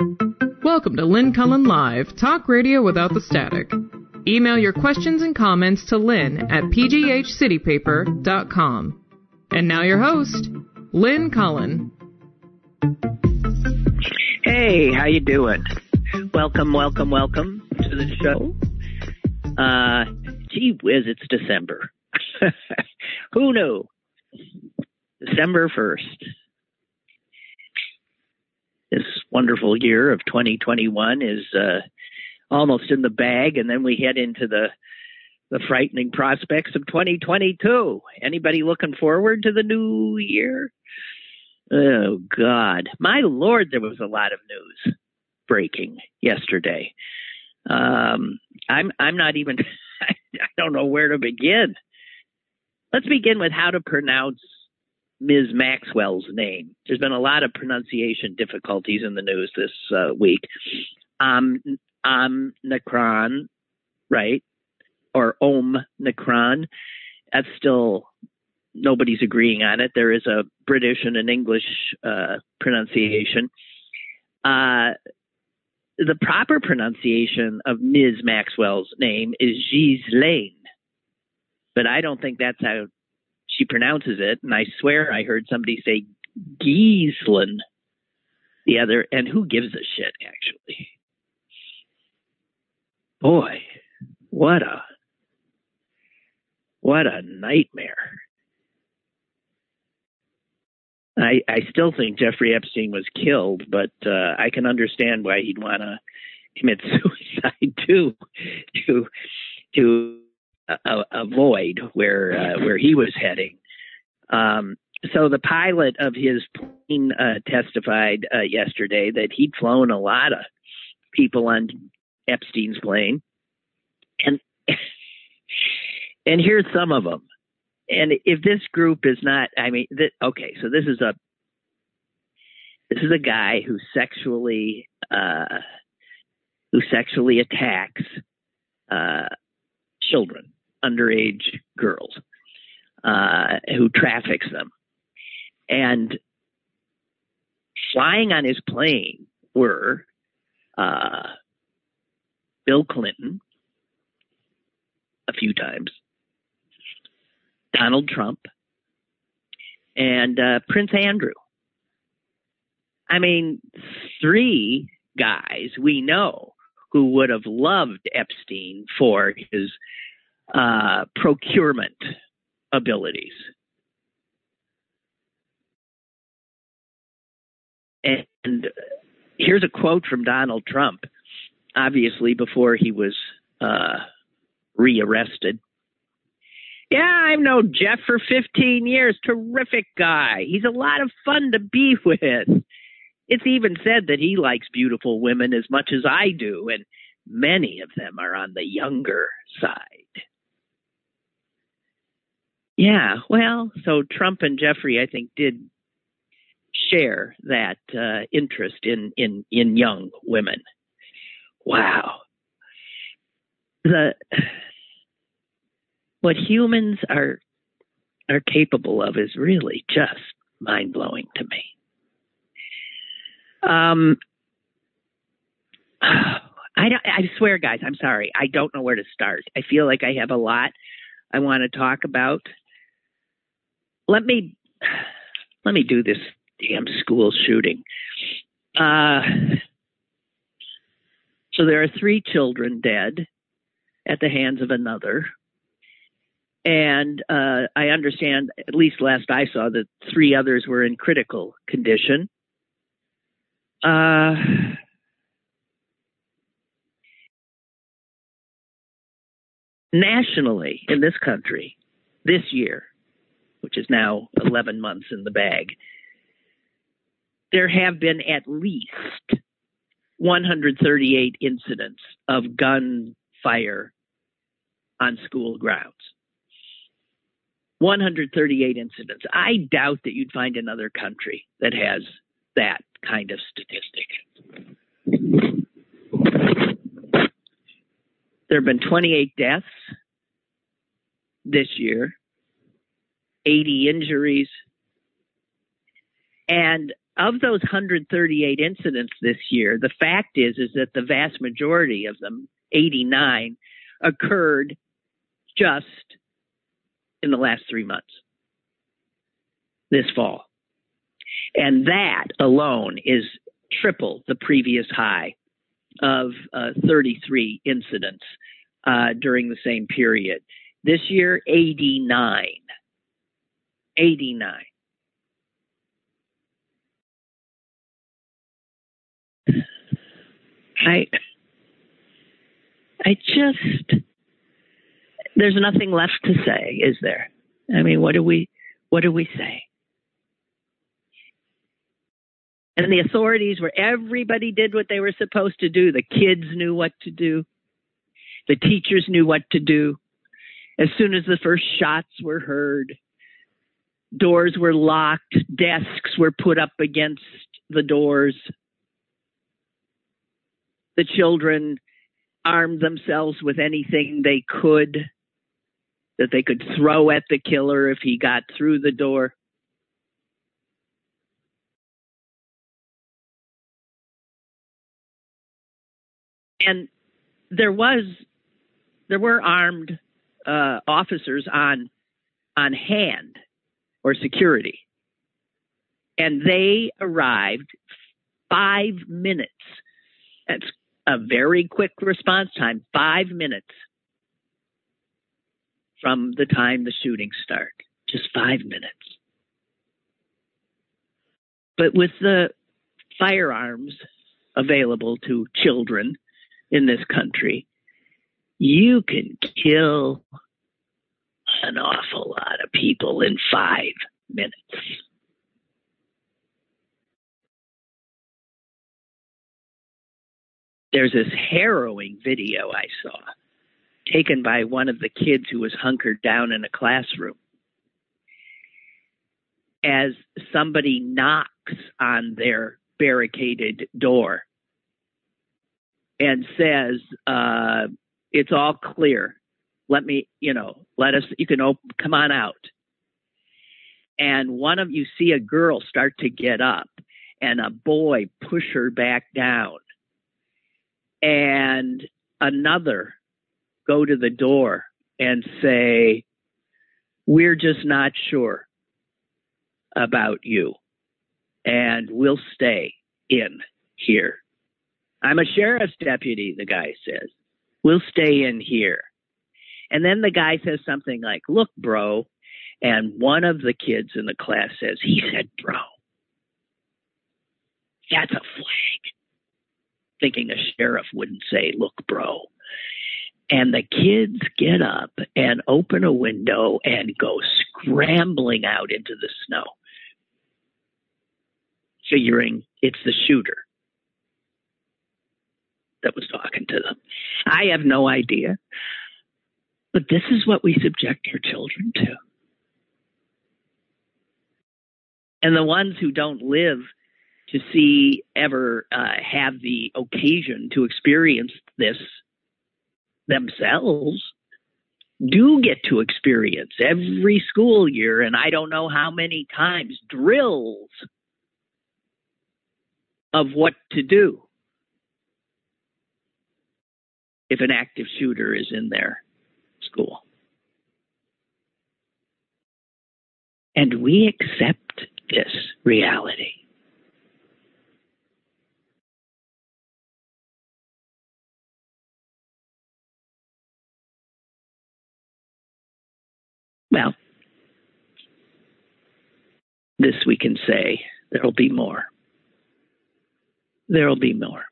Welcome to Lynn Cullen Live, talk radio without the static. Email your questions and comments to lynn at pghcitypaper.com. And now your host, Lynn Cullen. Hey, how you doing? Welcome, welcome, welcome to the show. Uh, gee whiz, it's December. Who knew? December 1st. This wonderful year of 2021 is uh, almost in the bag, and then we head into the the frightening prospects of 2022. Anybody looking forward to the new year? Oh God, my lord, there was a lot of news breaking yesterday. Um, I'm I'm not even I don't know where to begin. Let's begin with how to pronounce Ms. Maxwell's name. There's been a lot of pronunciation difficulties in the news this uh, week. Um, Necron, right? Or Om Necron. That's still nobody's agreeing on it. There is a British and an English uh, pronunciation. Uh, the proper pronunciation of Ms. Maxwell's name is Ghislaine, but I don't think that's how she pronounces it. And I swear I heard somebody say Giesland the other, and who gives a shit, actually? Boy, what a what a nightmare. I I still think Jeffrey Epstein was killed, but uh, I can understand why he'd want to commit suicide too, to to uh, avoid where uh, where he was heading. Um, so the pilot of his plane uh, testified uh, yesterday that he'd flown a lot of people on Epstein's plane, and and here's some of them. And if this group is not, I mean, th- okay, so this is a this is a guy who sexually uh, who sexually attacks uh, children, underage girls, uh, who traffics them, and flying on his plane were uh, Bill Clinton a few times, Donald Trump, and uh, Prince Andrew. I mean, three guys we know who would have loved Epstein for his uh, procurement abilities. And here's a quote from Donald Trump, obviously before he was uh, rearrested. Yeah, I've known Jeff for 15 years. Terrific guy. He's a lot of fun to be with. It's even said that he likes beautiful women as much as I do, and many of them are on the younger side. Yeah, well, so Trump and Jeffrey, I think, did share that uh, interest in in in young women. Wow, the what humans are are capable of is really just mind blowing to me. Um, I don't, I swear, guys, I'm sorry. I don't know where to start. I feel like I have a lot I want to talk about. Let me let me do this damn school shooting. Uh, so there are three children dead at the hands of another. And uh, I understand, at least last I saw, that three others were in critical condition. Uh, nationally, in this country, this year, which is now 11 months in the bag, there have been at least 138 incidents of gunfire on school grounds. 138 incidents. I doubt that you'd find another country that has that kind of statistic. There have been 28 deaths this year, 80 injuries. And of those 138 incidents this year, the fact is is that the vast majority of them, 89, occurred just in the last three months, this fall. And that alone is triple the previous high of uh, 33 incidents uh, during the same period. This year, 89. 89. I I just there's nothing left to say, is there? I mean, what do we what do we say? And the authorities where everybody did what they were supposed to do. The kids knew what to do. The teachers knew what to do. As soon as the first shots were heard, doors were locked, desks were put up against the doors. The children armed themselves with anything they could that they could throw at the killer if he got through the door. And there was there were armed uh, officers on on hand or security, and they arrived five minutes. That's a very quick response time, five minutes from the time the shooting started, just five minutes. But with the firearms available to children in this country, you can kill an awful lot of people in five minutes. There's this harrowing video I saw taken by one of the kids who was hunkered down in a classroom. As somebody knocks on their barricaded door and says, uh, It's all clear. Let me, you know, let us, you can op- come on out. And one of you see a girl start to get up and a boy push her back down. And another go to the door and say, We're just not sure about you, and we'll stay in here. I'm a sheriff's deputy, the guy says. We'll stay in here. And then the guy says something like, Look, bro. And one of the kids in the class says, He said, bro. That's a flag. Thinking a sheriff wouldn't say, Look, bro. And the kids get up and open a window and go scrambling out into the snow, figuring it's the shooter that was talking to them. I have no idea. But this is what we subject our children to. And the ones who don't live to see ever uh, have the occasion to experience this themselves do get to experience every school year, and I don't know how many times, drills of what to do if an active shooter is in their school. And we accept this reality. Well, this we can say there'll be more. There'll be more.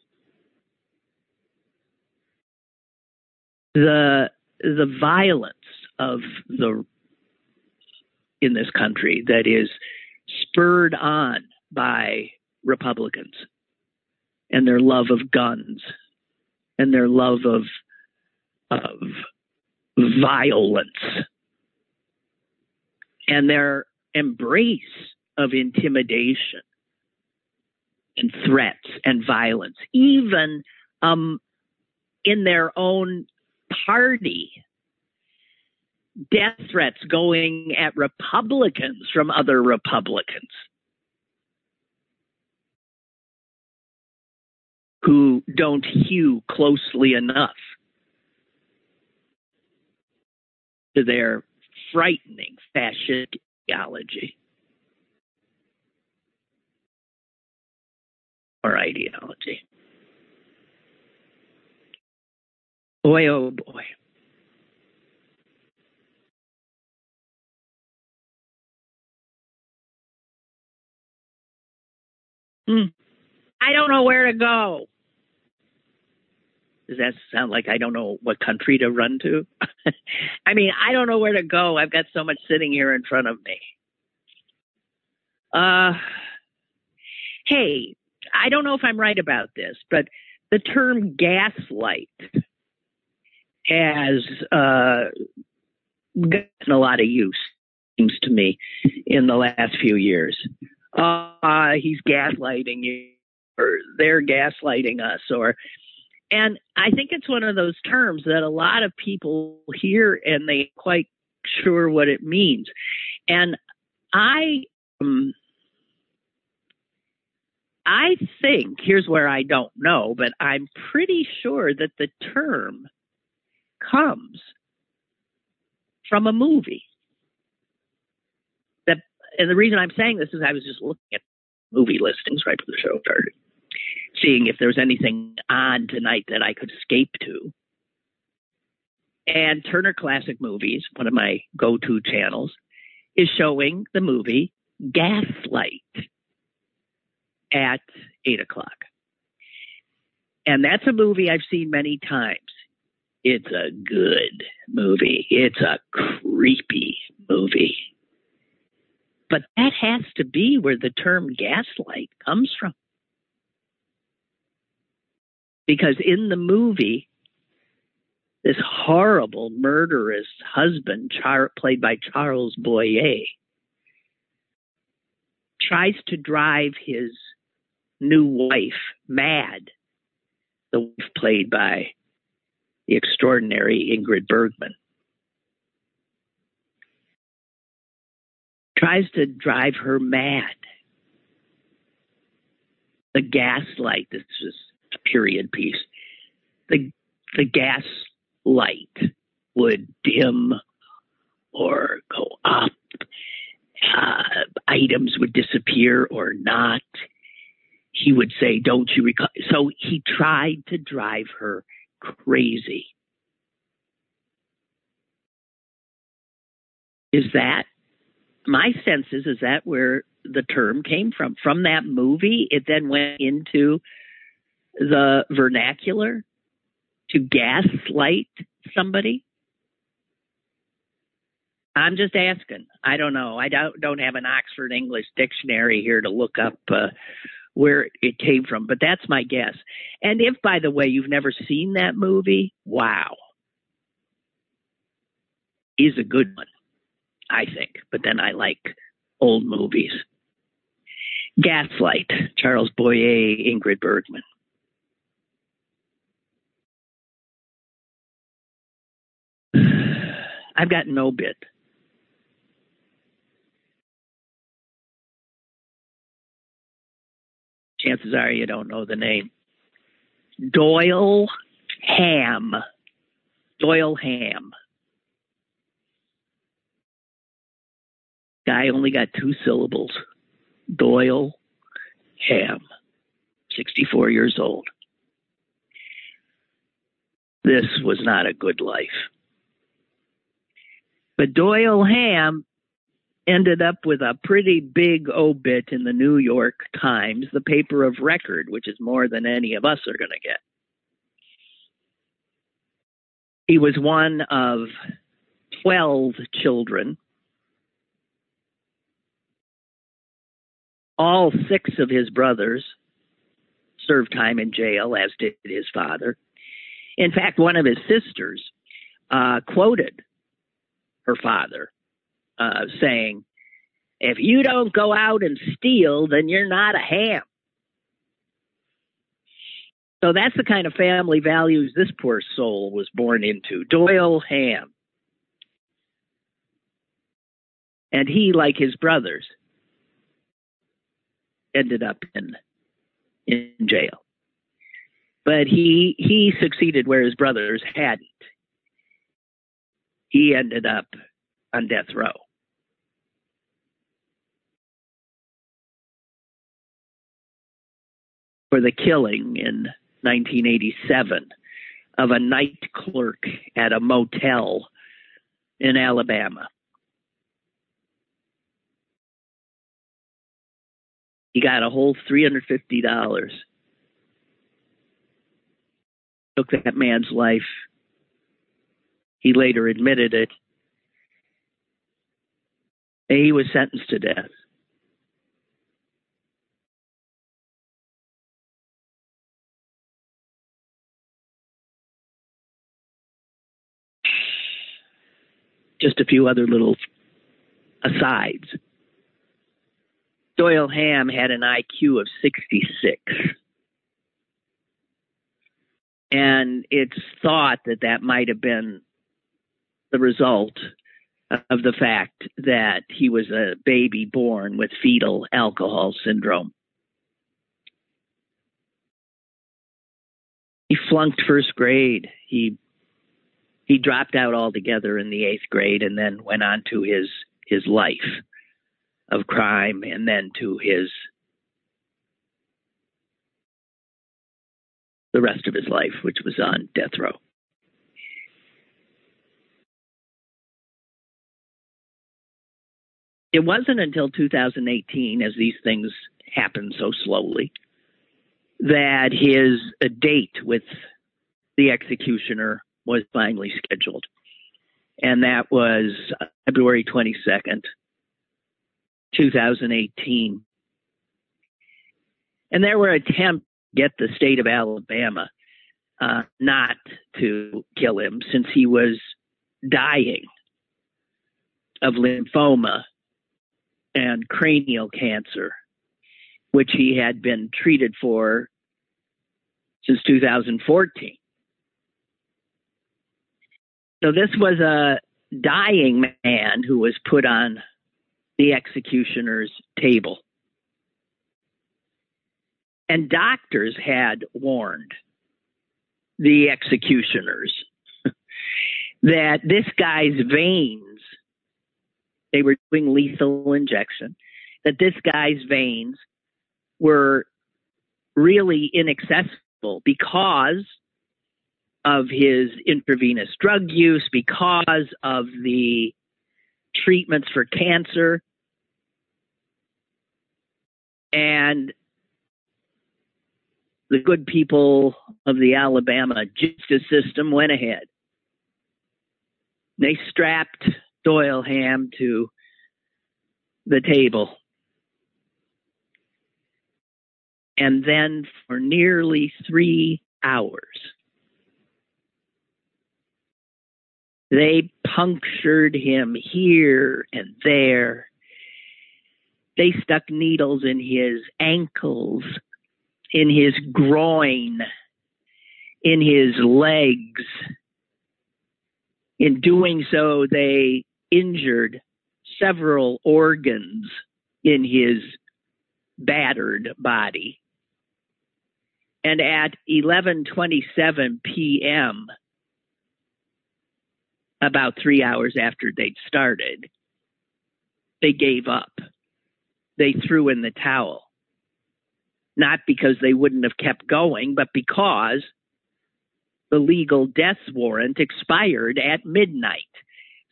The the violence of the in this country that is spurred on by Republicans and their love of guns and their love of of violence and their embrace of intimidation and threats and violence, even um, in their own party. Death threats going at Republicans from other Republicans. Who don't hew closely enough to their frightening fascist ideology. Or ideology. Boy, oh boy. Hmm. I don't know where to go. Does that sound like I don't know what country to run to? I mean, I don't know where to go. I've got so much sitting here in front of me. Uh, hey, I don't know if I'm right about this, but the term gaslight has uh, gotten a lot of use, seems to me, in the last few years. Uh, he's gaslighting you, or they're gaslighting us, or and I think it's one of those terms that a lot of people hear and they quite sure what it means. And I um, I think here's where I don't know, but I'm pretty sure that the term comes from a movie. That and the reason I'm saying this is I was just looking at movie listings right before the show started seeing if there's anything on tonight that I could escape to. And Turner Classic Movies, one of my go to channels, is showing the movie Gaslight at 8 o'clock. And that's a movie I've seen many times. It's a good movie, it's a creepy movie. But that has to be where the term gaslight comes from because in the movie, this horrible, murderous husband, Char- played by Charles Boyer, tries to drive his new wife mad. The wife played by the extraordinary Ingrid Bergman. Tries to drive her mad. The gaslight, this is a period piece, the the gas light would dim or go up. Uh, items would disappear or not. He would say, "Don't you recall?" So he tried to drive her crazy. Is that my sense is is that where the term came from? From that movie, it then went into the vernacular to gaslight somebody? I'm just asking. I don't know. I don't don't have an Oxford English dictionary here to look up uh, where it came from, but that's my guess. And if, by the way, you've never seen that movie, wow, is a good one, I think. But then I like old movies. Gaslight, Charles Boyer, Ingrid Bergman. I've got no bit. Chances are you don't know the name. Doyle Hamm. Doyle Hamm. Guy only got two syllables. Doyle Hamm. 64 years old. This was not a good life. But Doyle Hamm ended up with a pretty big obit in the New York Times, the paper of record, which is more than any of us are going to get. He was one of 12 children. All six of his brothers served time in jail, as did his father. In fact, one of his sisters uh, quoted her father, uh, saying, If you don't go out and steal, then you're not a ham. So that's the kind of family values this poor soul was born into. Doyle Hamm. And he, like his brothers, ended up in in jail. but he he succeeded where his brothers hadn't. He ended up on death row. For the killing in 1987 of a night clerk at a motel in Alabama. He got a whole $350. Took that man's life. He later admitted it. And he was sentenced to death. Just a few other little asides. Doyle Hamm had an IQ of 66. And it's thought that that might have been the result of the fact that he was a baby born with fetal alcohol syndrome. He flunked first grade. He he dropped out altogether in the eighth grade and then went on to his his life of crime and then to his the rest of his life, which was on death row. It wasn't until 2018, as these things happen so slowly, that his date with the executioner was finally scheduled. And that was February 22nd, 2018. And there were attempts to get the state of Alabama uh, not to kill him since he was dying of lymphoma and cranial cancer, which he had been treated for since 2014. So this was a dying man who was put on the executioner's table. And doctors had warned the executioners that this guy's veins, they were doing lethal injection, that this guy's veins were really inaccessible because of his intravenous drug use, because of the treatments for cancer. And the good people of the Alabama justice system went ahead. They strapped Doyle Hamm to the table. And then for nearly three hours, They punctured him here and there. They stuck needles in his ankles, in his groin, in his legs. In doing so, they injured several organs in his battered body. And at 11:27 p.m., about three hours after they'd started, they gave up. They threw in the towel. Not because they wouldn't have kept going, but because the legal death warrant expired at midnight.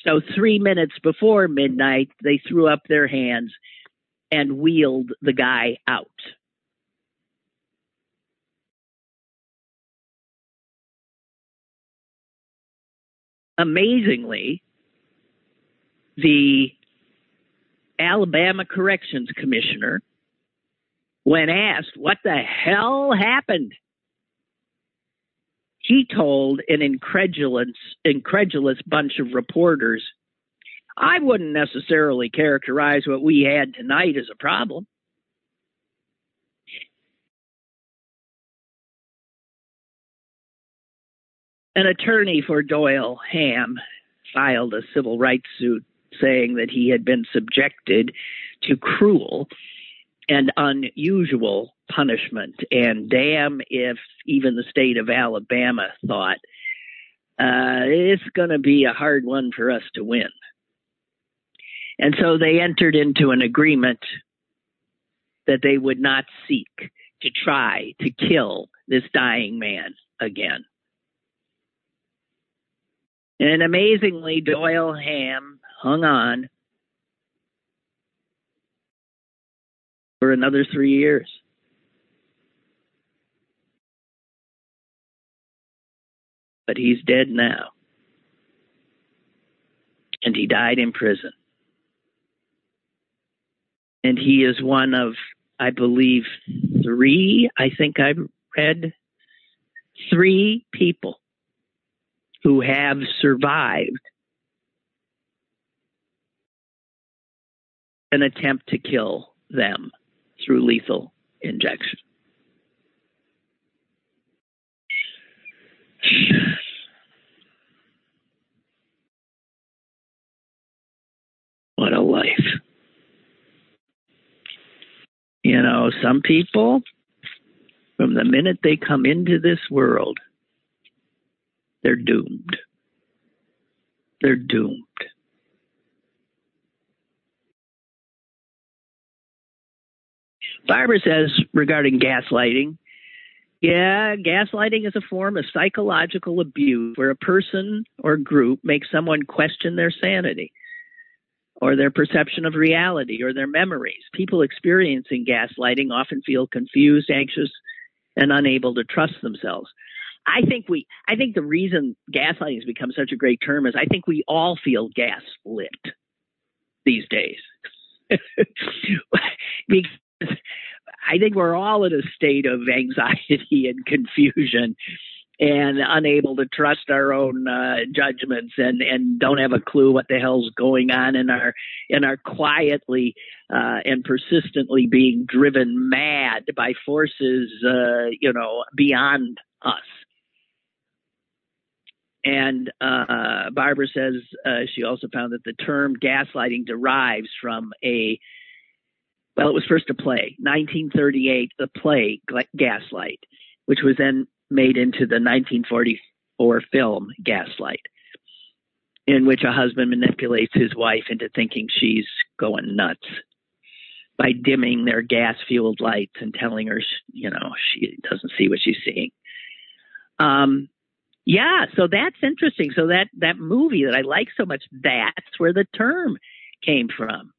So, three minutes before midnight, they threw up their hands and wheeled the guy out. Amazingly, the Alabama Corrections Commissioner, when asked what the hell happened, he told an incredulous, incredulous bunch of reporters, I wouldn't necessarily characterize what we had tonight as a problem. An attorney for Doyle Hamm, filed a civil rights suit saying that he had been subjected to cruel and unusual punishment. And damn if even the state of Alabama thought uh, it's going to be a hard one for us to win. And so they entered into an agreement that they would not seek to try to kill this dying man again. And amazingly, Doyle Hamm hung on for another three years. But he's dead now. And he died in prison. And he is one of, I believe, three, I think I've read, three people who have survived an attempt to kill them through lethal injection. What a life. You know, some people, from the minute they come into this world, they're doomed. They're doomed. Barbara says regarding gaslighting, yeah, gaslighting is a form of psychological abuse where a person or group makes someone question their sanity or their perception of reality or their memories. People experiencing gaslighting often feel confused, anxious, and unable to trust themselves. I think we I think the reason gaslighting has become such a great term is I think we all feel gaslit these days. because I think we're all in a state of anxiety and confusion and unable to trust our own uh, judgments and and don't have a clue what the hell's going on and are and are quietly uh, and persistently being driven mad by forces uh, you know beyond us. And uh, Barbara says uh, she also found that the term gaslighting derives from a well, it was first a play, 1938, the play Gaslight, which was then made into the 1944 film Gaslight, in which a husband manipulates his wife into thinking she's going nuts by dimming their gas fueled lights and telling her, you know, she doesn't see what she's seeing. Um, yeah, so that's interesting. So that that movie that I like so much, that's where the term came from.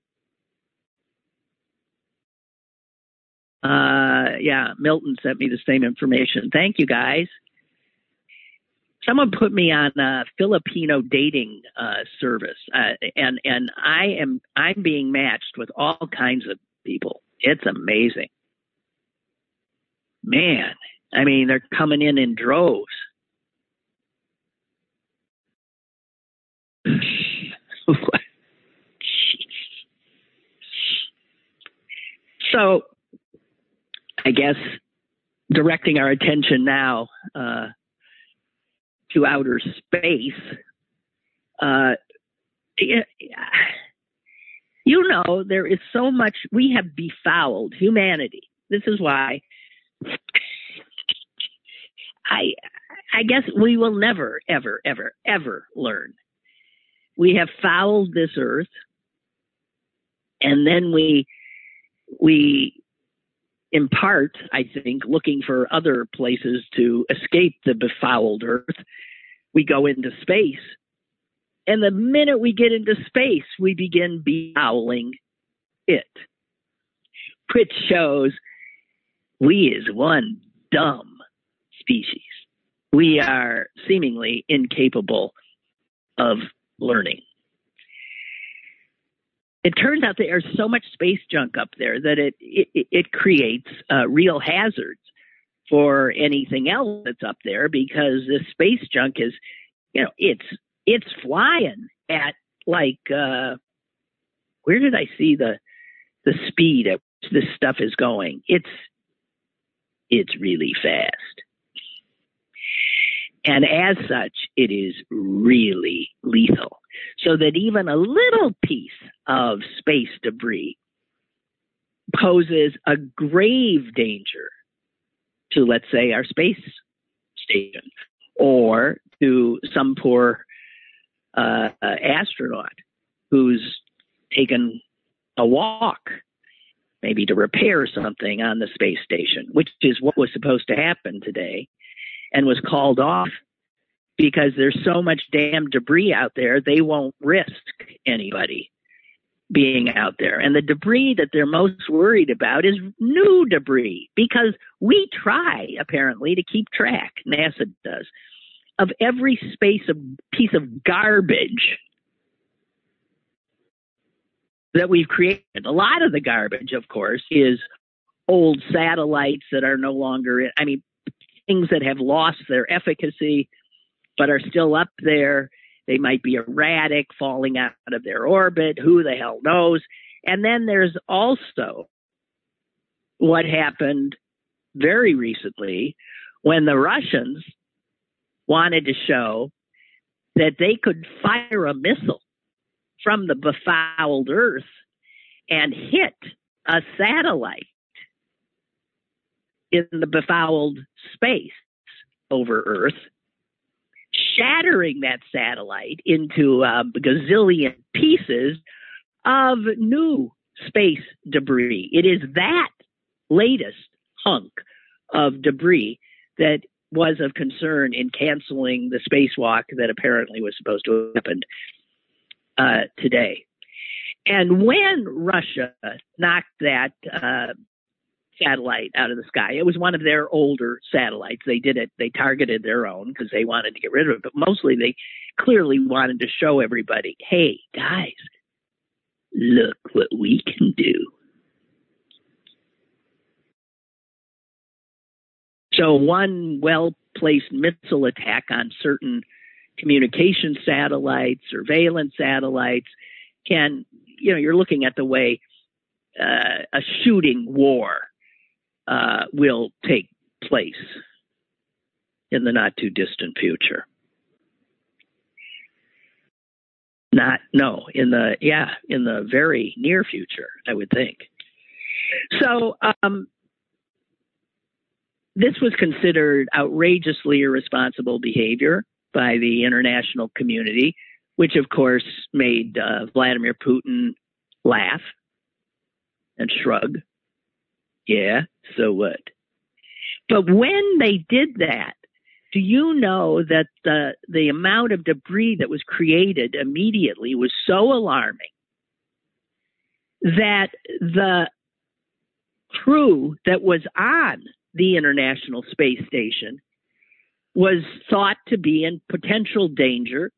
Uh, yeah, Milton sent me the same information. Thank you, guys. Someone put me on a Filipino dating uh, service, uh, and and I am I'm being matched with all kinds of people. It's amazing, man. I mean, they're coming in in droves. So I guess directing our attention now uh, to outer space, uh, you know, there is so much we have befouled humanity. This is why I I guess we will never, ever, ever, ever learn. We have fouled this earth, and then we we in part, I think, looking for other places to escape the befouled earth, we go into space. And the minute we get into space, we begin befouling it, which shows we is one dumb species. We are seemingly incapable of learning it turns out there's so much space junk up there that it it, it creates uh, real hazards for anything else that's up there because this space junk is you know it's it's flying at like uh where did i see the the speed at which this stuff is going? It's it's really fast. And as such it is really lethal so that even a little piece of space debris poses a grave danger to, let's say, our space station or to some poor uh, astronaut who's taken a walk, maybe to repair something on the space station, which is what was supposed to happen today and was called off because there's so much damn debris out there, they won't risk anybody being out there. And the debris that they're most worried about is new debris because we try, apparently, to keep track, NASA does, of every space of piece of garbage that we've created. A lot of the garbage, of course, is old satellites that are no longer I mean, things that have lost their efficacy but are still up there. They might be erratic, falling out of their orbit. Who the hell knows? And then there's also what happened very recently when the Russians wanted to show that they could fire a missile from the befouled Earth and hit a satellite in the befouled space over Earth, shattering that satellite into a gazillion pieces of new space debris. It is that latest hunk of debris that was of concern in canceling the spacewalk that apparently was supposed to have happened uh, today. And when Russia knocked that uh, satellite out of the sky, it was one of their older satellites. They did it, they targeted their own because they wanted to get rid of it, but mostly they clearly wanted to show everybody hey, guys, look what we can do. So, one well placed missile attack on certain communication satellites, surveillance satellites can, you know, you're looking at the way uh, a shooting war uh, will take place in the not too distant future. Not, no, in the, yeah, in the very near future, I would think. So, um, this was considered outrageously irresponsible behavior by the international community, which of course made uh, Vladimir Putin laugh and shrug. Yeah, so what? But when they did that, do you know that the the amount of debris that was created immediately was so alarming that the crew that was on the International Space Station was thought to be in potential danger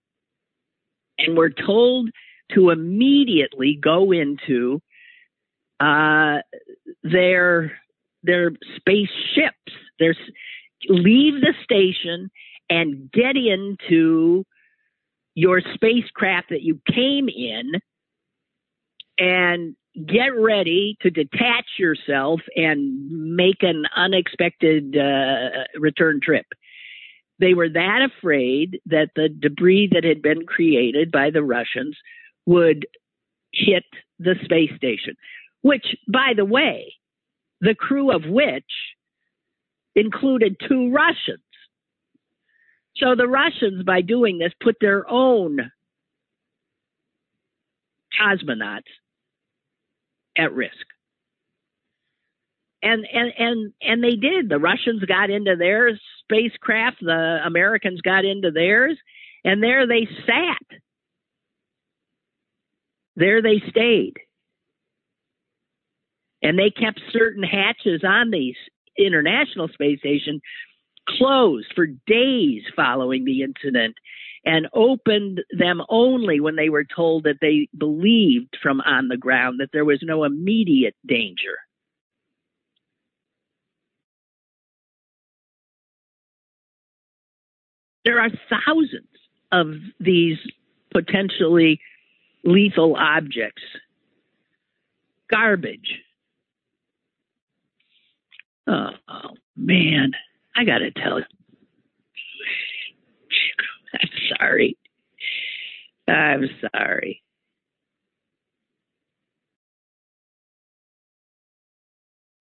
and were told to immediately go into uh, their their spaceships. Their leave the station and get into your spacecraft that you came in and get ready to detach yourself and make an unexpected uh, return trip. They were that afraid that the debris that had been created by the Russians would hit the space station, which, by the way, the crew of which included two Russians. So the Russians, by doing this, put their own cosmonauts at risk. And and and and they did. The Russians got into their spacecraft, the Americans got into theirs, and there they sat. There they stayed. And they kept certain hatches on the International Space Station closed for days following the incident and opened them only when they were told that they believed from on the ground that there was no immediate danger. There are thousands of these potentially lethal objects. Garbage. Oh, man, I got to tell you. I'm sorry. I'm sorry.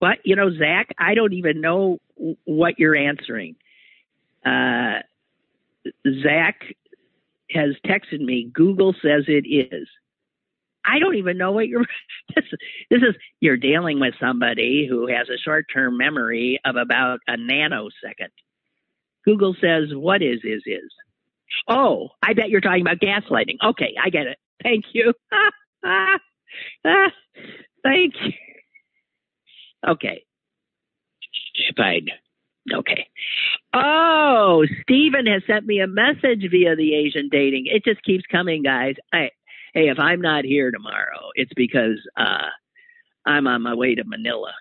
But you know, Zach, I don't even know what you're answering. Uh, Zach has texted me. Google says it is. I don't even know what you're. This, this is you're dealing with somebody who has a short-term memory of about a nanosecond. Google says what is is is. Oh, I bet you're talking about gaslighting. Okay, I get it. Thank you. Thank you. Okay. Fine. Okay. Oh, Stephen has sent me a message via the Asian dating. It just keeps coming, guys. I, hey, if I'm not here tomorrow, it's because uh, I'm on my way to Manila.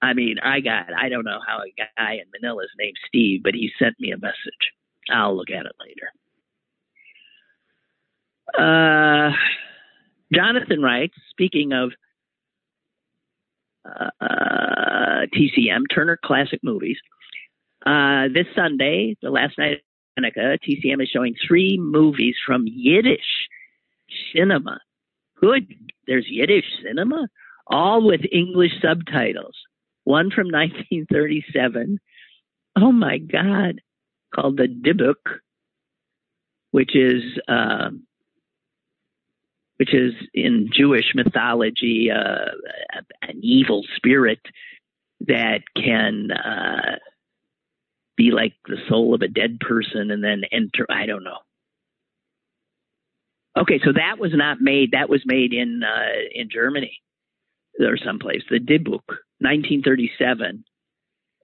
I mean, I got, I don't know how a guy in Manila's named Steve, but he sent me a message. I'll look at it later. Uh, Jonathan writes, speaking of uh, TCM, Turner Classic Movies, uh, this Sunday, the last night of Hanukkah, TCM is showing three movies from Yiddish cinema. Good. There's Yiddish cinema, all with English subtitles. One from 1937. Oh my God. Called the Dybbuk, which is, um, which is in Jewish mythology, uh, an evil spirit that can, uh, be like the soul of a dead person and then enter. I don't know. Okay, so that was not made. That was made in uh, in Germany or someplace. The Dybbuk, 1937,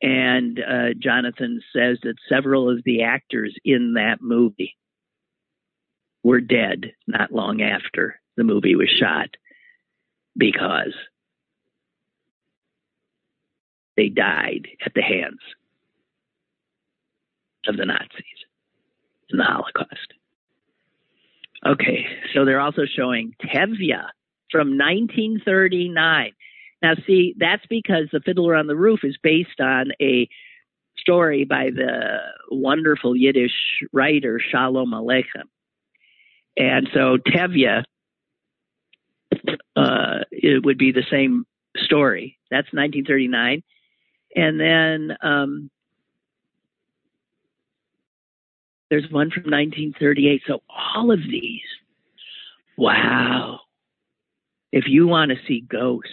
and uh, Jonathan says that several of the actors in that movie were dead not long after the movie was shot because they died at the hands of the Nazis in the Holocaust. Okay, so they're also showing Tevye from 1939. Now, see, that's because The Fiddler on the Roof is based on a story by the wonderful Yiddish writer Shalom Aleichem. And so Tevye, uh, it would be the same story. That's 1939. And then um, There's one from 1938. So all of these, wow. If you want to see ghosts,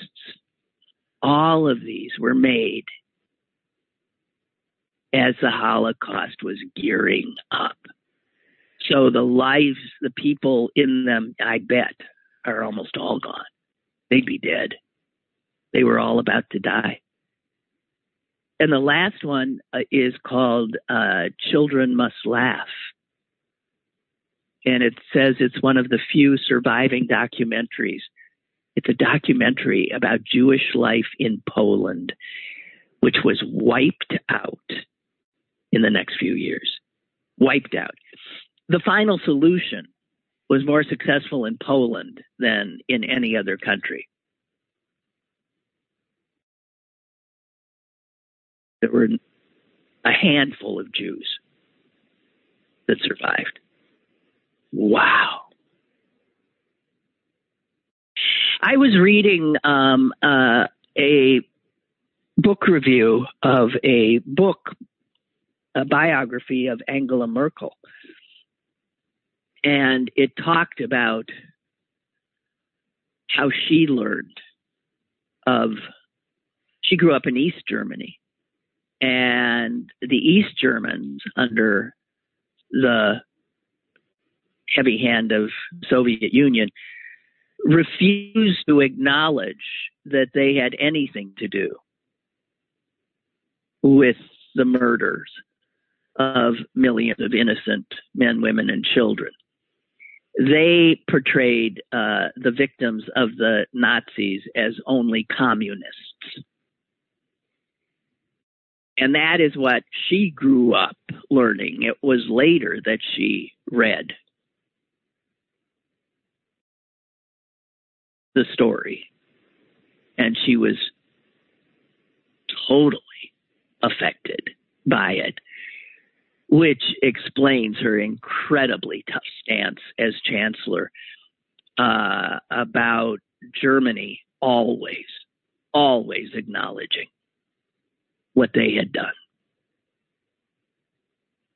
all of these were made as the Holocaust was gearing up. So the lives, the people in them, I bet, are almost all gone. They'd be dead. They were all about to die. And the last one uh, is called uh, Children Must Laugh. And it says it's one of the few surviving documentaries. It's a documentary about Jewish life in Poland, which was wiped out in the next few years. Wiped out. The final solution was more successful in Poland than in any other country. There were a handful of Jews that survived. Wow. I was reading um, uh, a book review of a book, a biography of Angela Merkel. And it talked about how she learned of, she grew up in East Germany and the East Germans under the heavy hand of Soviet Union refused to acknowledge that they had anything to do with the murders of millions of innocent men, women, and children. They portrayed uh, the victims of the Nazis as only communists and that is what she grew up learning. It was later that she read the story. And she was totally affected by it, which explains her incredibly tough stance as chancellor uh, about Germany always, always acknowledging what they had done.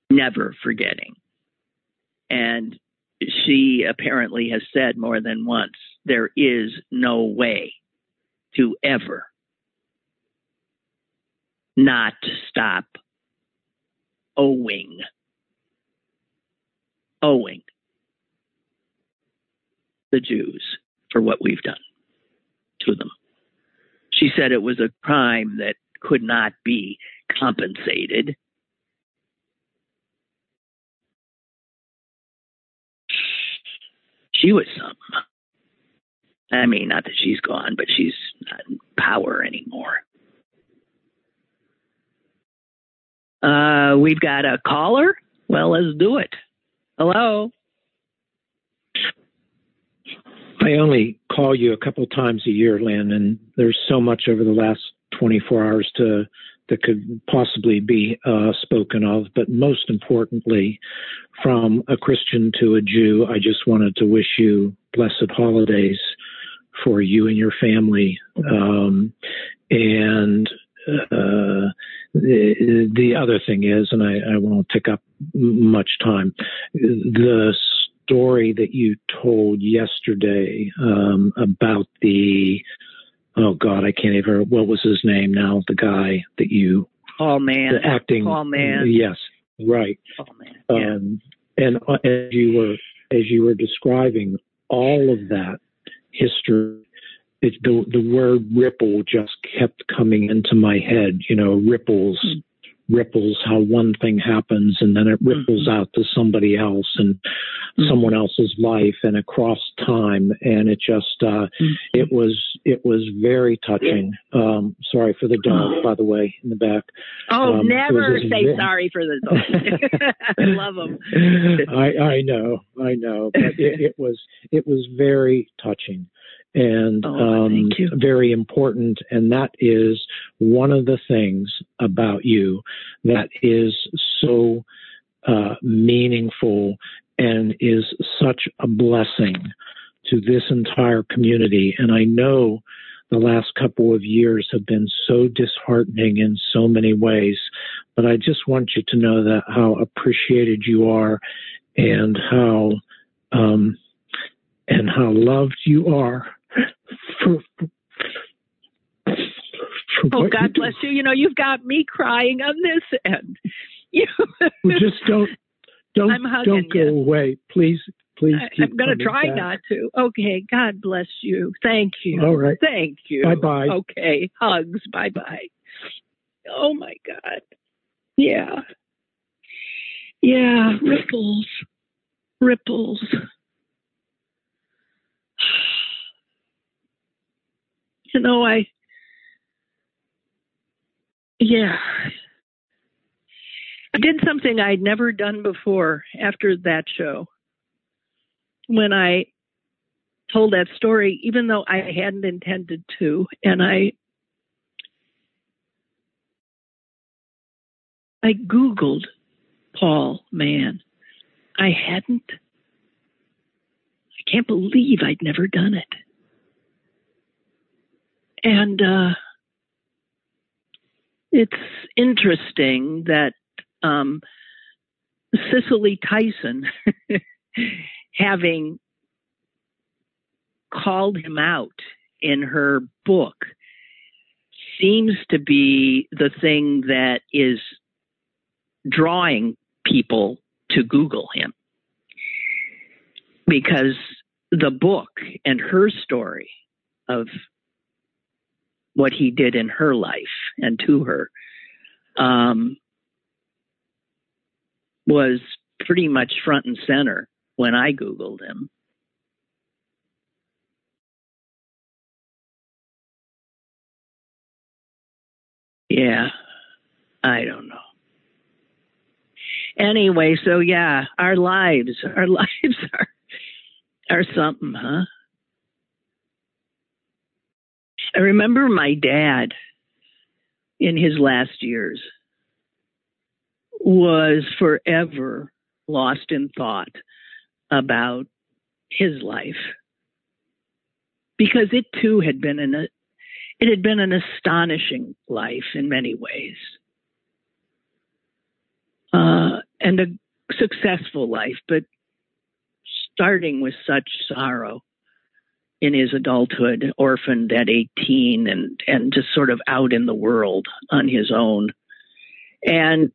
Never forgetting. And she apparently has said more than once there is no way to ever not stop owing. Owing the Jews for what we've done to them. She said it was a crime that could not be compensated. She was something. I mean, not that she's gone, but she's not in power anymore. Uh, we've got a caller. Well, let's do it. Hello. I only call you a couple times a year, Lynn, and there's so much over the last 24 hours to that could possibly be uh, spoken of. But most importantly, from a Christian to a Jew, I just wanted to wish you blessed holidays for you and your family. Um, and uh, the, the other thing is, and I, I won't take up much time, the story that you told yesterday um, about the oh god i can't even what was his name now the guy that you Paul Mann. the acting Paul Mann. yes right. Paul Mann yeah. um, and uh, as you were as you were describing all of that history it, the the word ripple just kept coming into my head you know ripples mm-hmm ripples how one thing happens and then it ripples mm-hmm. out to somebody else and mm-hmm. someone else's life and across time. And it just uh mm-hmm. it was it was very touching. Um sorry for the dog by the way in the back. Oh um, never say very... sorry for the dog. I love them i i know i know but it, it was it was very touching and oh, um, very important. And that is one of the things about you that is so uh, meaningful and is such a blessing to this entire community. And I know the last couple of years have been so disheartening in so many ways, but I just want you to know that how appreciated you are and how um, and how loved you are oh, God bless you. You know, you've got me crying on this end. You well, just don't don't don't go you. away, please. Please I, I'm going to try back. not to. Okay. God bless you. Thank you. All right. Thank you. Bye bye. Okay. Hugs. Bye bye. Oh my God. Yeah. Yeah. Ripples. Ripples. You know, I, yeah, I did something I'd never done before after that show. When I told that story, even though I hadn't intended to, and I, I Googled Paul Mann. I hadn't. I can't believe I'd never done it. And uh, it's interesting that um, Cicely Tyson, having called him out in her book, seems to be the thing that is drawing people to Google him. Because the book and her story of what he did in her life and to her um, was pretty much front and center when I Googled him. Yeah, I don't know. Anyway, so yeah, our lives, our lives are are something, huh? I remember my dad in his last years was forever lost in thought about his life because it too had been in a It had been an astonishing life in many ways, uh, and a successful life, but starting with such sorrow in his adulthood, orphaned at 18 and, and just sort of out in the world on his own. And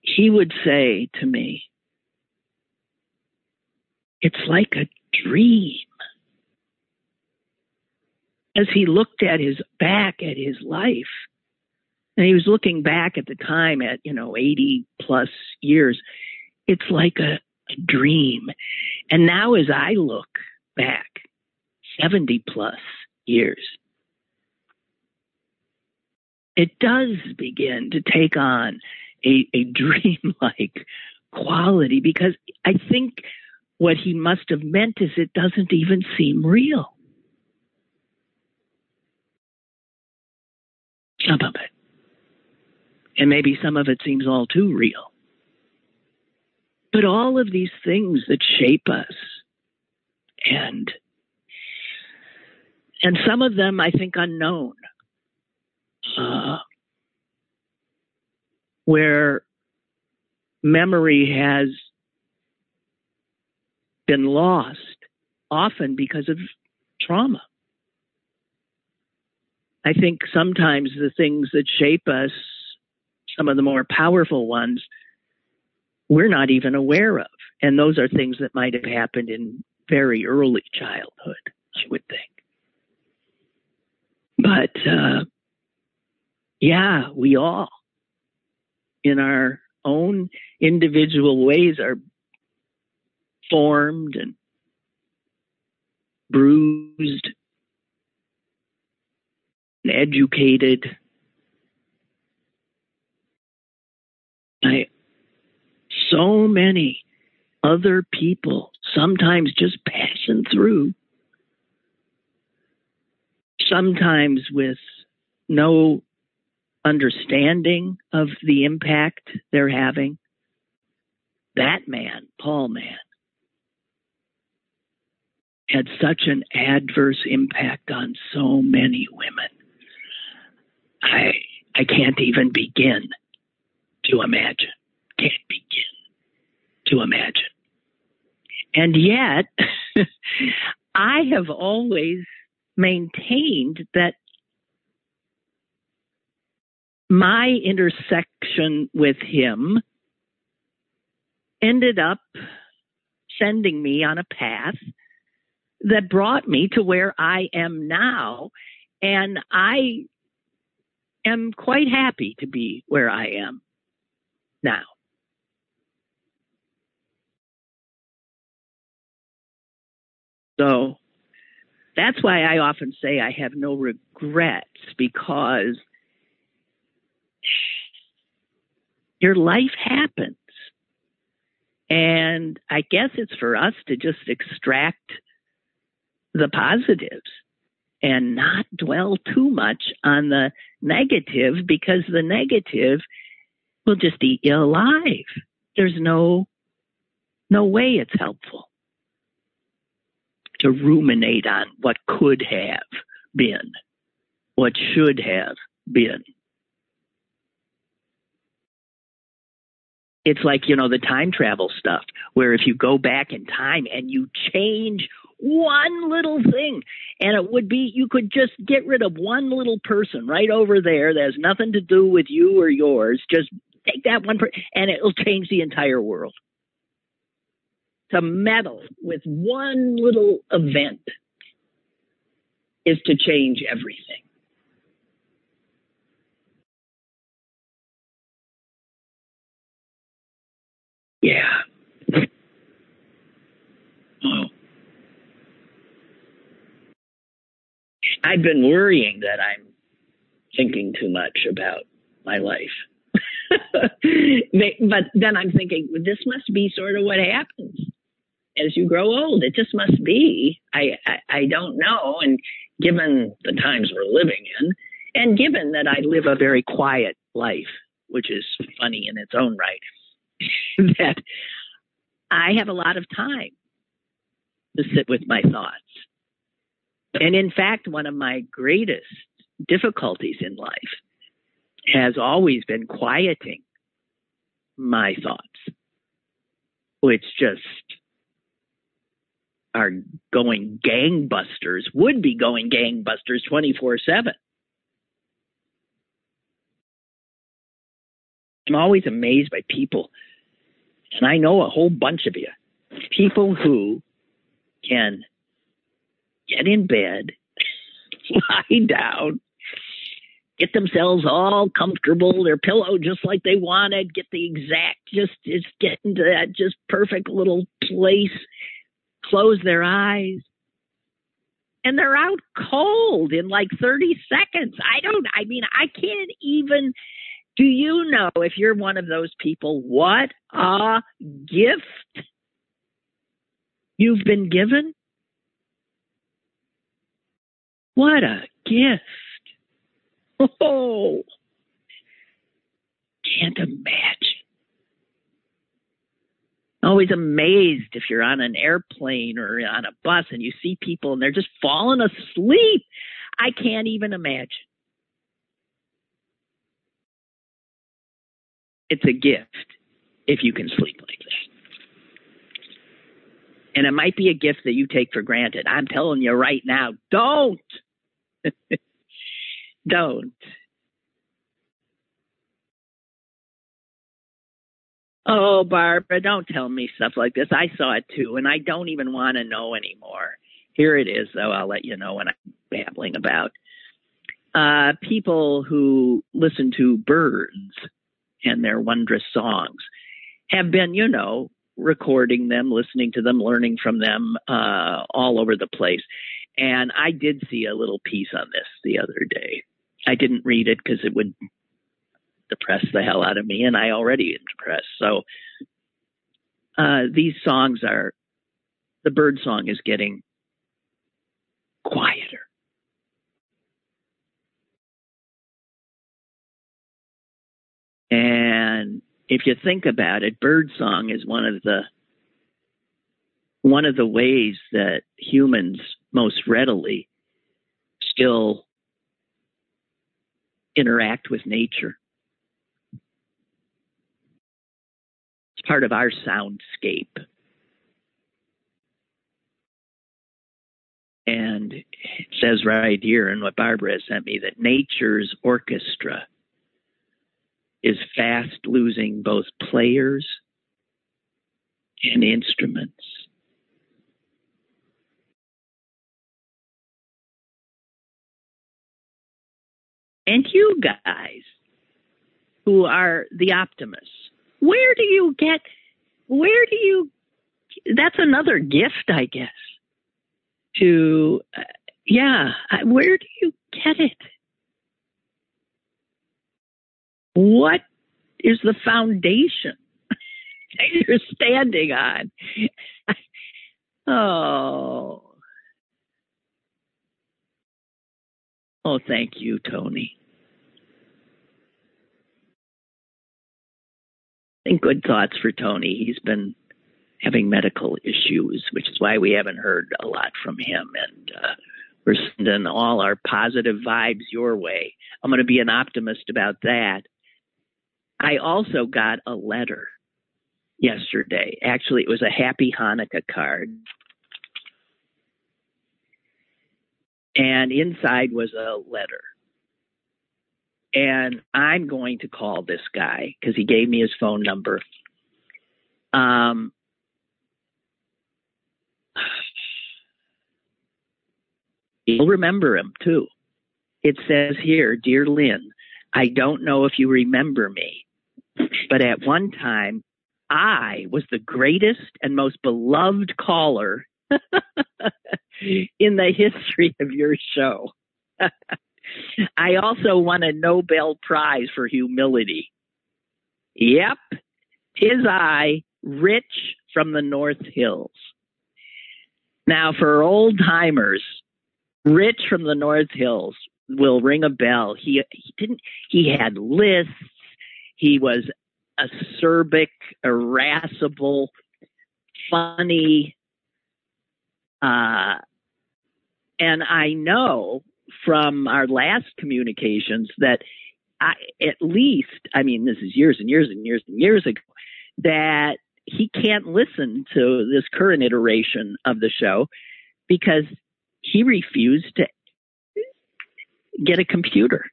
he would say to me, it's like a dream. As he looked at his back at his life, and he was looking back at the time at, you know, 80 plus years, it's like a, a dream. And now as I look back, 70 plus years, it does begin to take on a, a dream-like quality because I think what he must have meant is it doesn't even seem real. Some of it. And maybe some of it seems all too real. But all of these things that shape us and and some of them I think unknown. Uh, where memory has been lost, often because of trauma. I think sometimes the things that shape us, some of the more powerful ones, we're not even aware of. And those are things that might have happened in very early childhood, I would think. But uh, yeah, we all, in our own individual ways, are formed and bruised and educated. I, so many other people sometimes just passing through, sometimes with no understanding of the impact they're having. That man, Paul Mann, had such an adverse impact on so many women. I I can't even begin to imagine. Can't begin to imagine. And yet, I have always maintained that my intersection with him ended up sending me on a path that brought me to where I am now. And I am quite happy to be where I am now. So that's why I often say I have no regrets because your life happens. And I guess it's for us to just extract the positives and not dwell too much on the negative because the negative will just eat you alive. There's no no way it's helpful to ruminate on what could have been, what should have been. It's like, you know, the time travel stuff, where if you go back in time and you change one little thing. And it would be you could just get rid of one little person right over there that has nothing to do with you or yours. Just take that one person and it'll change the entire world. To meddle with one little event is to change everything. Yeah. Oh. I've been worrying that I'm thinking too much about my life. but then I'm thinking, this must be sort of what happens as you grow old. It just must be. I, I, I don't know. And given the times we're living in, and given that I live a very quiet life, which is funny in its own right, that I have a lot of time to sit with my thoughts and in fact, one of my greatest difficulties in life has always been quieting my thoughts, which just are going gangbusters, would be going gangbusters 24 7. I'm always amazed by people, and I know a whole bunch of you, people who can get in bed, lie down, get themselves all comfortable, their pillow just like they wanted, get the exact, just, just get into that just perfect little place, close their eyes, and they're out cold in like 30 seconds. I don't, I mean, I can't even. Do you know if you're one of those people, what a gift you've been given? What a gift. Oh, can't imagine. Always amazed if you're on an airplane or on a bus and you see people and they're just falling asleep. I can't even imagine. It's a gift if you can sleep like that. And it might be a gift that you take for granted. I'm telling you right now, don't. don't. Oh, Barbara, don't tell me stuff like this. I saw it too, and I don't even want to know anymore. Here it is, though. I'll let you know when I'm babbling about. Uh, people who listen to birds and their wondrous songs have been, you know, recording them, listening to them, learning from them uh, all over the place. And I did see a little piece on this the other day. I didn't read it because it would depress the hell out of me, and I already am depressed. So uh, these songs are, the bird song is getting quieter. And if you think about it, birdsong is one of the one of the ways that humans most readily still interact with nature. Part of our soundscape. And it says right here in what Barbara has sent me that nature's orchestra is fast losing both players and instruments. And you guys who are the optimists, where do you get, where do you, that's another gift, I guess, to, uh, yeah, where do you get it? What is the foundation you're standing on? oh. Oh, thank you, Tony. Think good thoughts for Tony. He's been having medical issues, which is why we haven't heard a lot from him. And uh, we're sending all our positive vibes your way. I'm going to be an optimist about that. I also got a letter yesterday. Actually, it was a happy Hanukkah card. And inside was a letter. And I'm going to call this guy because he gave me his phone number. Um, you'll remember him too. It says here, Dear Lynn, I don't know if you remember me, but at one time, I was the greatest and most beloved caller in the history of your show. I also won a Nobel Prize for humility. Yep, tis I, Rich from the North Hills. Now, for old timers, Rich from the North Hills will ring a bell. He he didn't. He had lists. He was acerbic, irascible, funny. Uh, and I know from our last communications that I, at least, I mean, this is years and years and years and years ago, that he can't listen to this current iteration of the show because he refused to get a computer.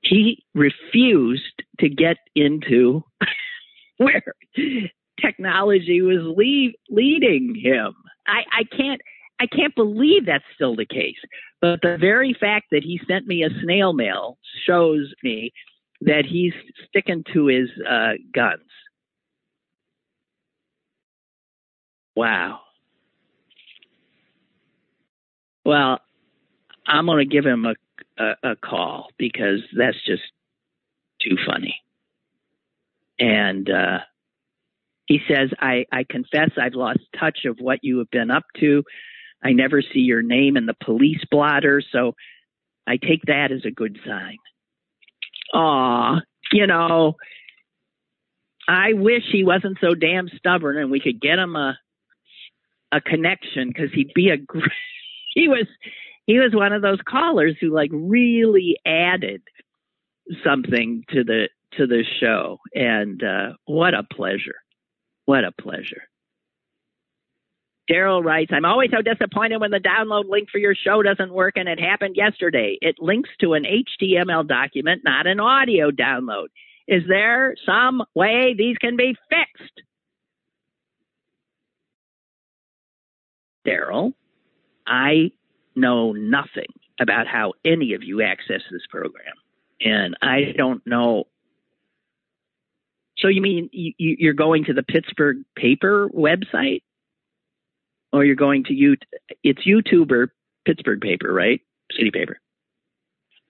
He refused to get into where technology was lead, leading him. I, I can't I can't believe that's still the case. But the very fact that he sent me a snail mail shows me that he's sticking to his uh, guns. Wow. Well, I'm going to give him a, a, a call because that's just too funny. And uh, he says, I, I confess I've lost touch of what you have been up to. I never see your name in the police blotter, so I take that as a good sign. Aw, you know, I wish he wasn't so damn stubborn and we could get him a a connection because he'd be a he was he was one of those callers who like really added something to the to the show and uh what a pleasure what a pleasure Daryl writes, I'm always so disappointed when the download link for your show doesn't work, and it happened yesterday. It links to an HTML document, not an audio download. Is there some way these can be fixed? Daryl, I know nothing about how any of you access this program, and I don't know. So you mean you're going to the Pittsburgh paper website? Or you're going to you it's YouTube or Pittsburgh paper, right? City paper.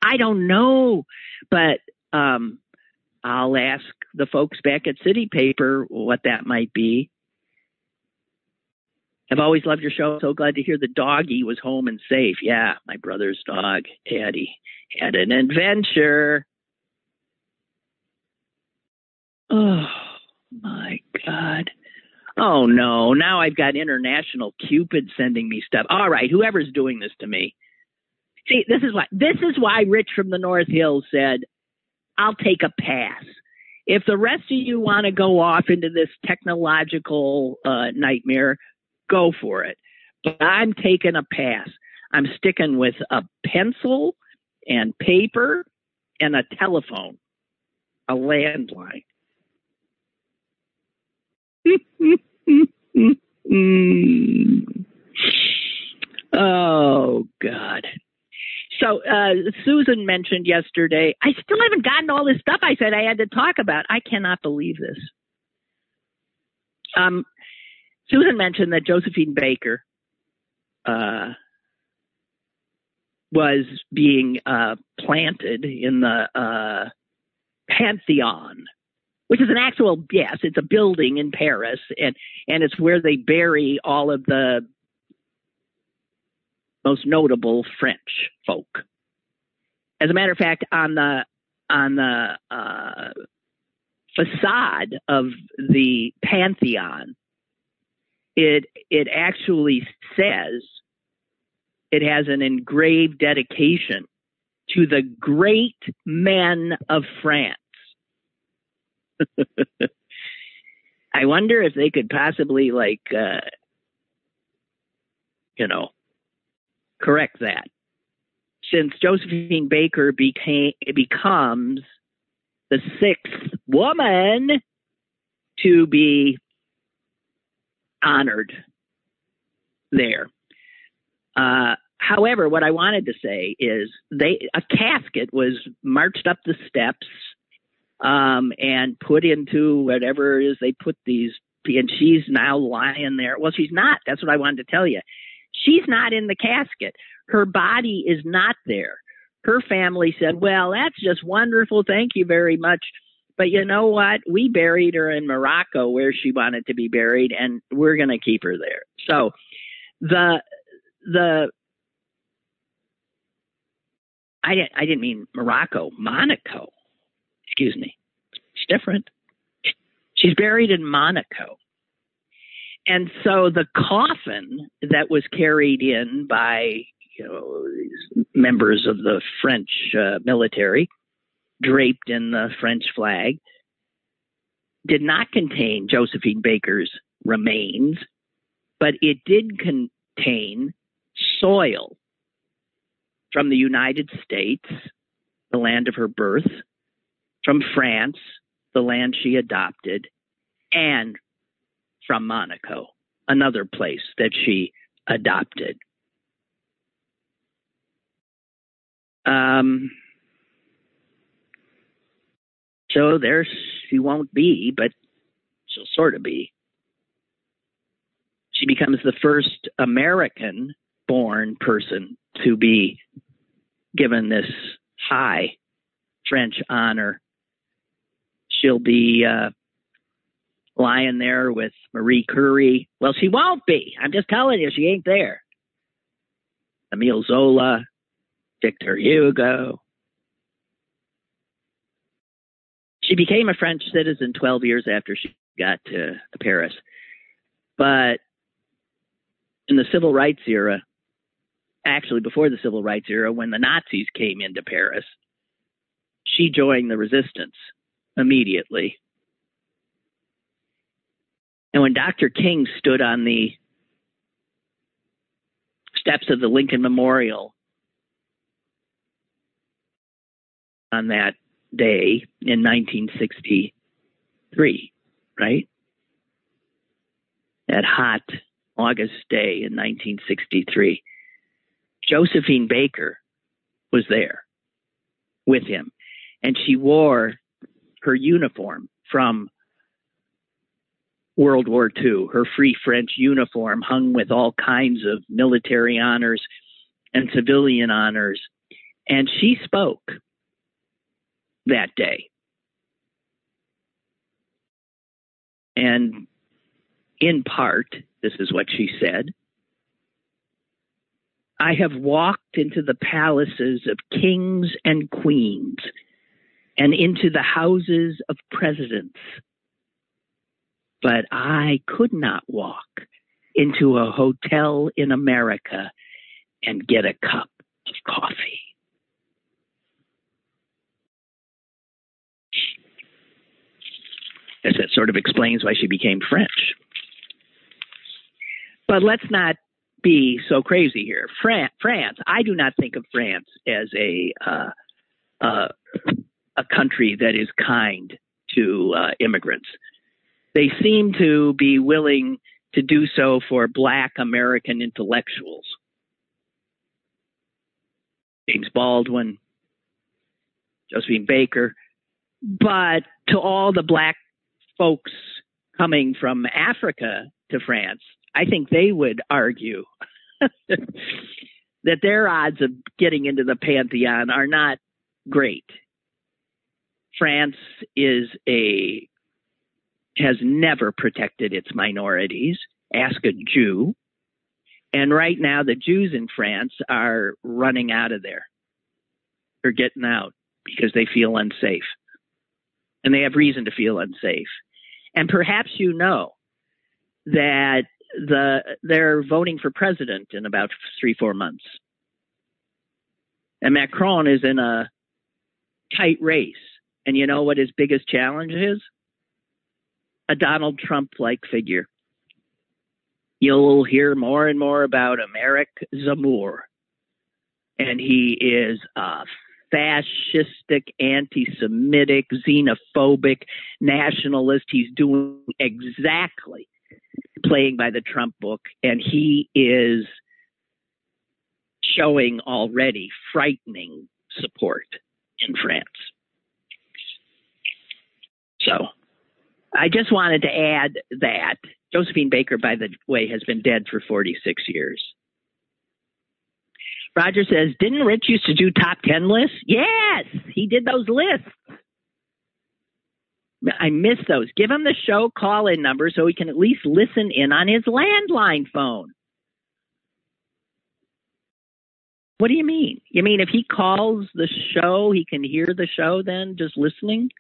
I don't know, but um, I'll ask the folks back at City Paper what that might be. I've always loved your show. So glad to hear the doggy was home and safe. Yeah, my brother's dog, Addie, had an adventure. Oh my God. Oh no, now I've got international Cupid sending me stuff. All right, whoever's doing this to me. See, this is why this is why Rich from the North Hills said, I'll take a pass. If the rest of you want to go off into this technological uh, nightmare, go for it. But I'm taking a pass. I'm sticking with a pencil and paper and a telephone, a landline. oh God. So uh, Susan mentioned yesterday. I still haven't gotten all this stuff I said I had to talk about. I cannot believe this. Um, Susan mentioned that Josephine Baker uh, was being uh, planted in the uh, Pantheon which is an actual yes, it's a building in Paris, and and it's where they bury all of the most notable French folk. As a matter of fact, on the on the uh, facade of the Pantheon, it it actually says it has an engraved dedication to the great men of France. I wonder if they could possibly like uh you know correct that. Since Josephine Baker became becomes the sixth woman to be honored there. Uh, however, what I wanted to say is they a casket was marched up the steps um, and put into whatever it is they put these. And she's now lying there. Well, she's not. That's what I wanted to tell you. She's not in the casket. Her body is not there. Her family said, Well, that's just wonderful. Thank you very much. But you know what? We buried her in Morocco where she wanted to be buried, and we're going to keep her there. So the, the, I didn't, I didn't mean Morocco, Monaco excuse me. It's different. She's buried in Monaco. And so the coffin that was carried in by you know, members of the French uh, military draped in the French flag, did not contain Josephine Baker's remains, but it did contain soil from the United States, the land of her birth, from France, the land she adopted, and from Monaco, another place that she adopted. Um, so there she won't be, but she'll sort of be. She becomes the first American born person to be given this high French honor. She'll be uh, lying there with Marie Curie. Well, she won't be. I'm just telling you, she ain't there. Emile Zola, Victor Hugo. She became a French citizen 12 years after she got to Paris. But in the civil rights era, actually before the civil rights era, when the Nazis came into Paris, she joined the resistance immediately. And when Dr. King stood on the steps of the Lincoln Memorial on that day in 1963, right? That hot August day in 1963. Josephine Baker was there with him, and she wore her uniform from World War II, her Free French uniform hung with all kinds of military honors and civilian honors. And she spoke that day. And in part, this is what she said I have walked into the palaces of kings and queens and into the houses of presidents, but I could not walk into a hotel in America and get a cup of coffee. As that sort of explains why she became French. But let's not be so crazy here. Fran- France, I do not think of France as a uh, uh, a country that is kind to uh, immigrants. They seem to be willing to do so for Black American intellectuals. James Baldwin, Josephine Baker, but to all the Black folks coming from Africa to France, I think they would argue that their odds of getting into the pantheon are not great. France is a has never protected its minorities. Ask a Jew. And right now, the Jews in France are running out of there. They're getting out because they feel unsafe. And they have reason to feel unsafe. And perhaps you know that the they're voting for president in about three four months, and Macron is in a tight race. And you know what his biggest challenge is? A Donald Trump like figure. You'll hear more and more about Eric Zemmour, and he is a fascistic, anti-Semitic, xenophobic nationalist. He's doing exactly playing by the Trump book, and he is showing already frightening support in France. So I just wanted to add that Josephine Baker, by the way, has been dead for 46 years. Roger says, didn't Rich used to do top 10 lists? Yes, he did those lists. I miss those. Give him the show call in number so he can at least listen in on his landline phone. What do you mean? You mean if he calls the show, he can hear the show then just listening?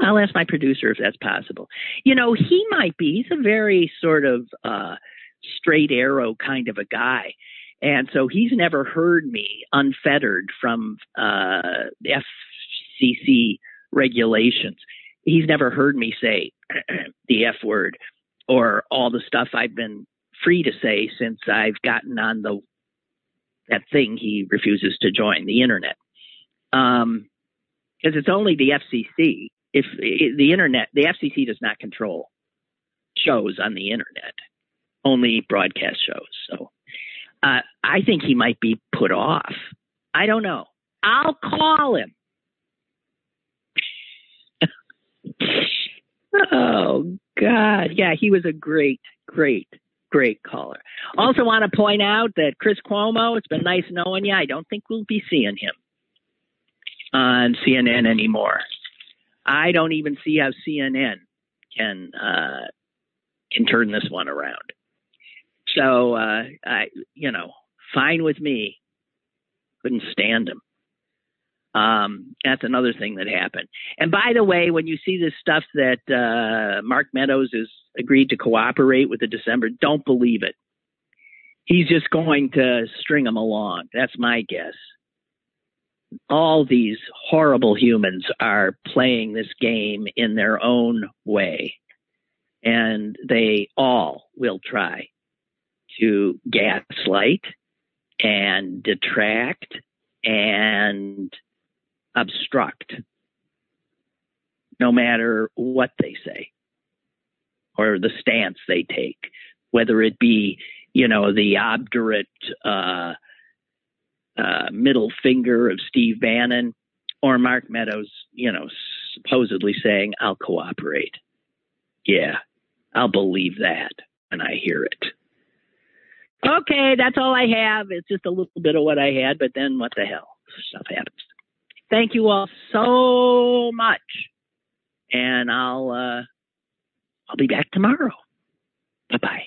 I'll ask my producer if that's possible. You know, he might be. He's a very sort of uh, straight arrow kind of a guy. And so he's never heard me unfettered from uh, FCC regulations. He's never heard me say the F word or all the stuff I've been free to say since I've gotten on the that thing he refuses to join, the internet. Um, because it's only the FCC. If the internet, the FCC does not control shows on the internet, only broadcast shows. So uh, I think he might be put off. I don't know. I'll call him. oh God, yeah, he was a great, great, great caller. Also, want to point out that Chris Cuomo. It's been nice knowing you. I don't think we'll be seeing him on CNN anymore. I don't even see how CNN can uh, can turn this one around. So uh, I, you know, fine with me. Couldn't stand him. Um, that's another thing that happened. And by the way, when you see this stuff that uh, Mark Meadows has agreed to cooperate with the December, don't believe it. He's just going to string them along. That's my guess. All these horrible humans are playing this game in their own way, and they all will try to gaslight and detract and obstruct, no matter what they say or the stance they take, whether it be, you know, the obdurate uh, uh, middle finger of Steve Bannon or Mark Meadows, you know, supposedly saying, I'll cooperate. Yeah, I'll believe that when I hear it. Okay, that's all I have. It's just a little bit of what I had, but then what the hell? Stuff happens. Thank you all so much. And I'll uh I'll be back tomorrow. Bye bye.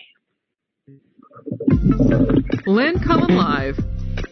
Lynn Cullen Live,